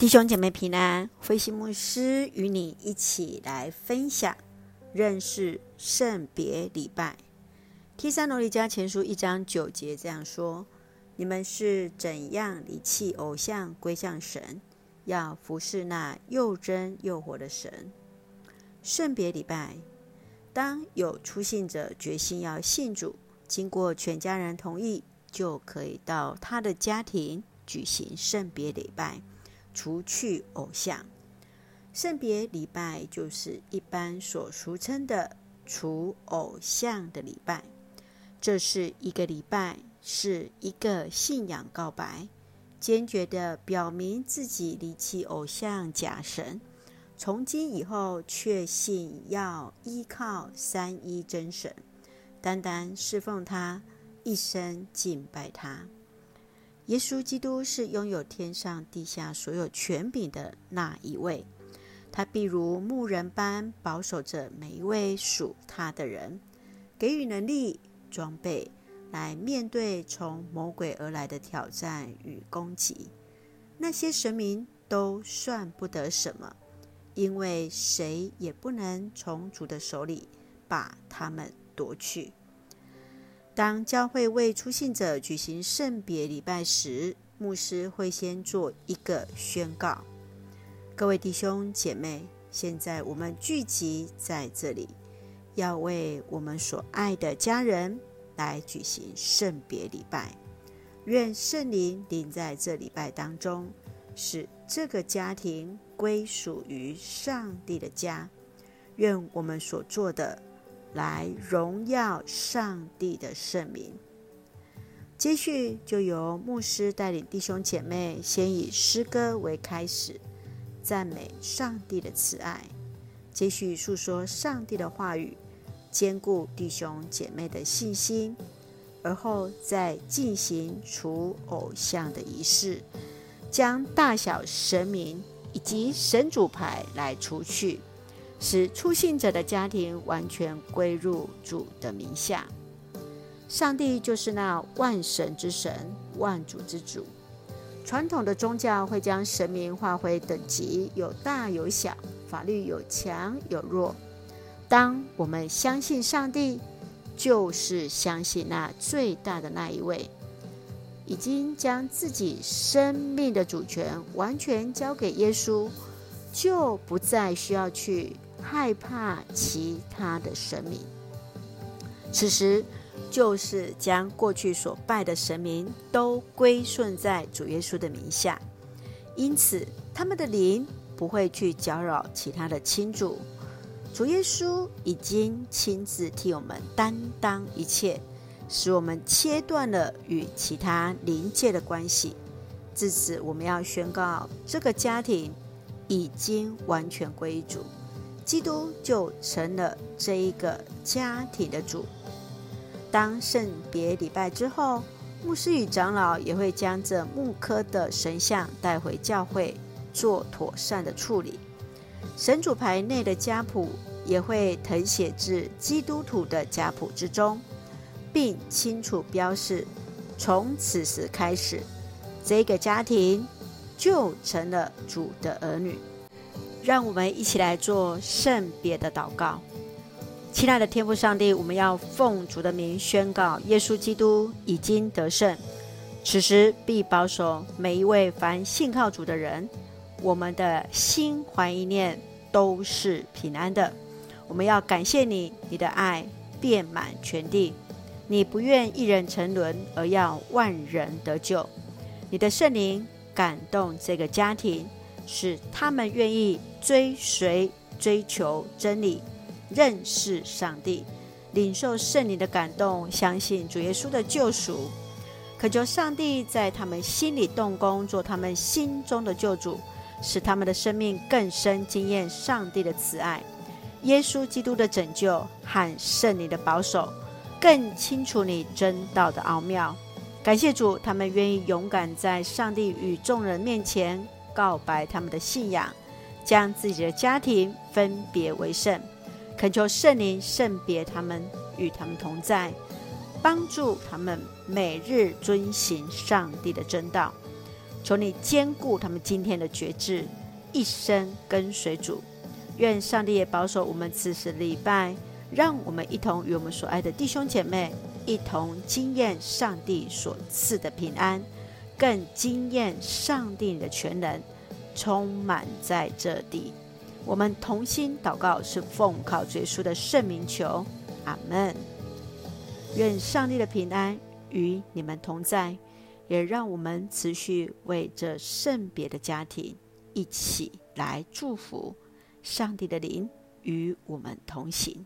弟兄姐妹平安，慧馨牧师与你一起来分享认识圣别礼拜。帖撒罗尼迦前书一章九节这样说：“你们是怎样离弃偶像，归向神，要服侍那又真又活的神。”圣别礼拜，当有出信者决心要信主，经过全家人同意，就可以到他的家庭举行圣别礼拜。除去偶像，圣别礼拜就是一般所俗称的除偶像的礼拜。这是一个礼拜，是一个信仰告白，坚决的表明自己离弃偶像假神，从今以后确信要依靠三一真神，单单侍奉他，一生敬拜他。耶稣基督是拥有天上地下所有权柄的那一位，他必如牧人般保守着每一位属他的人，给予能力、装备，来面对从魔鬼而来的挑战与攻击。那些神明都算不得什么，因为谁也不能从主的手里把他们夺去。当教会为出信者举行圣别礼拜时，牧师会先做一个宣告：各位弟兄姐妹，现在我们聚集在这里，要为我们所爱的家人来举行圣别礼拜。愿圣灵临在这礼拜当中，使这个家庭归属于上帝的家。愿我们所做的。来荣耀上帝的圣名。接续就由牧师带领弟兄姐妹，先以诗歌为开始，赞美上帝的慈爱；接续述说上帝的话语，坚固弟兄姐妹的信心；而后再进行除偶像的仪式，将大小神明以及神主牌来除去。使初信者的家庭完全归入主的名下。上帝就是那万神之神、万主之主。传统的宗教会将神明划为等级，有大有小，法律有强有弱。当我们相信上帝，就是相信那最大的那一位，已经将自己生命的主权完全交给耶稣，就不再需要去。害怕其他的神明，此时就是将过去所拜的神明都归顺在主耶稣的名下，因此他们的灵不会去搅扰其他的亲主。主耶稣已经亲自替我们担当一切，使我们切断了与其他灵界的关系。至此，我们要宣告这个家庭已经完全归主。基督就成了这一个家庭的主。当圣别礼拜之后，牧师与长老也会将这木刻的神像带回教会做妥善的处理。神主牌内的家谱也会誊写至基督徒的家谱之中，并清楚标示：从此时开始，这个家庭就成了主的儿女。让我们一起来做圣别的祷告，亲爱的天父上帝，我们要奉主的名宣告：耶稣基督已经得胜，此时必保守每一位凡信靠主的人，我们的心怀一念都是平安的。我们要感谢你，你的爱遍满全地，你不愿一人沉沦，而要万人得救。你的圣灵感动这个家庭。使他们愿意追随、追求真理，认识上帝，领受圣灵的感动，相信主耶稣的救赎。恳求上帝在他们心里动工，做他们心中的救主，使他们的生命更深经验上帝的慈爱、耶稣基督的拯救和圣灵的保守，更清楚你真道的奥妙。感谢主，他们愿意勇敢在上帝与众人面前。告白他们的信仰，将自己的家庭分别为圣，恳求圣灵圣别他们，与他们同在，帮助他们每日遵行上帝的真道。求你兼顾他们今天的决志，一生跟随主。愿上帝也保守我们此时礼拜，让我们一同与我们所爱的弟兄姐妹一同经验上帝所赐的平安，更惊艳上帝的全能充满在这地。我们同心祷告，是奉靠主耶稣的圣名求，阿门。愿上帝的平安与你们同在，也让我们持续为这圣别的家庭一起来祝福。上帝的灵与我们同行。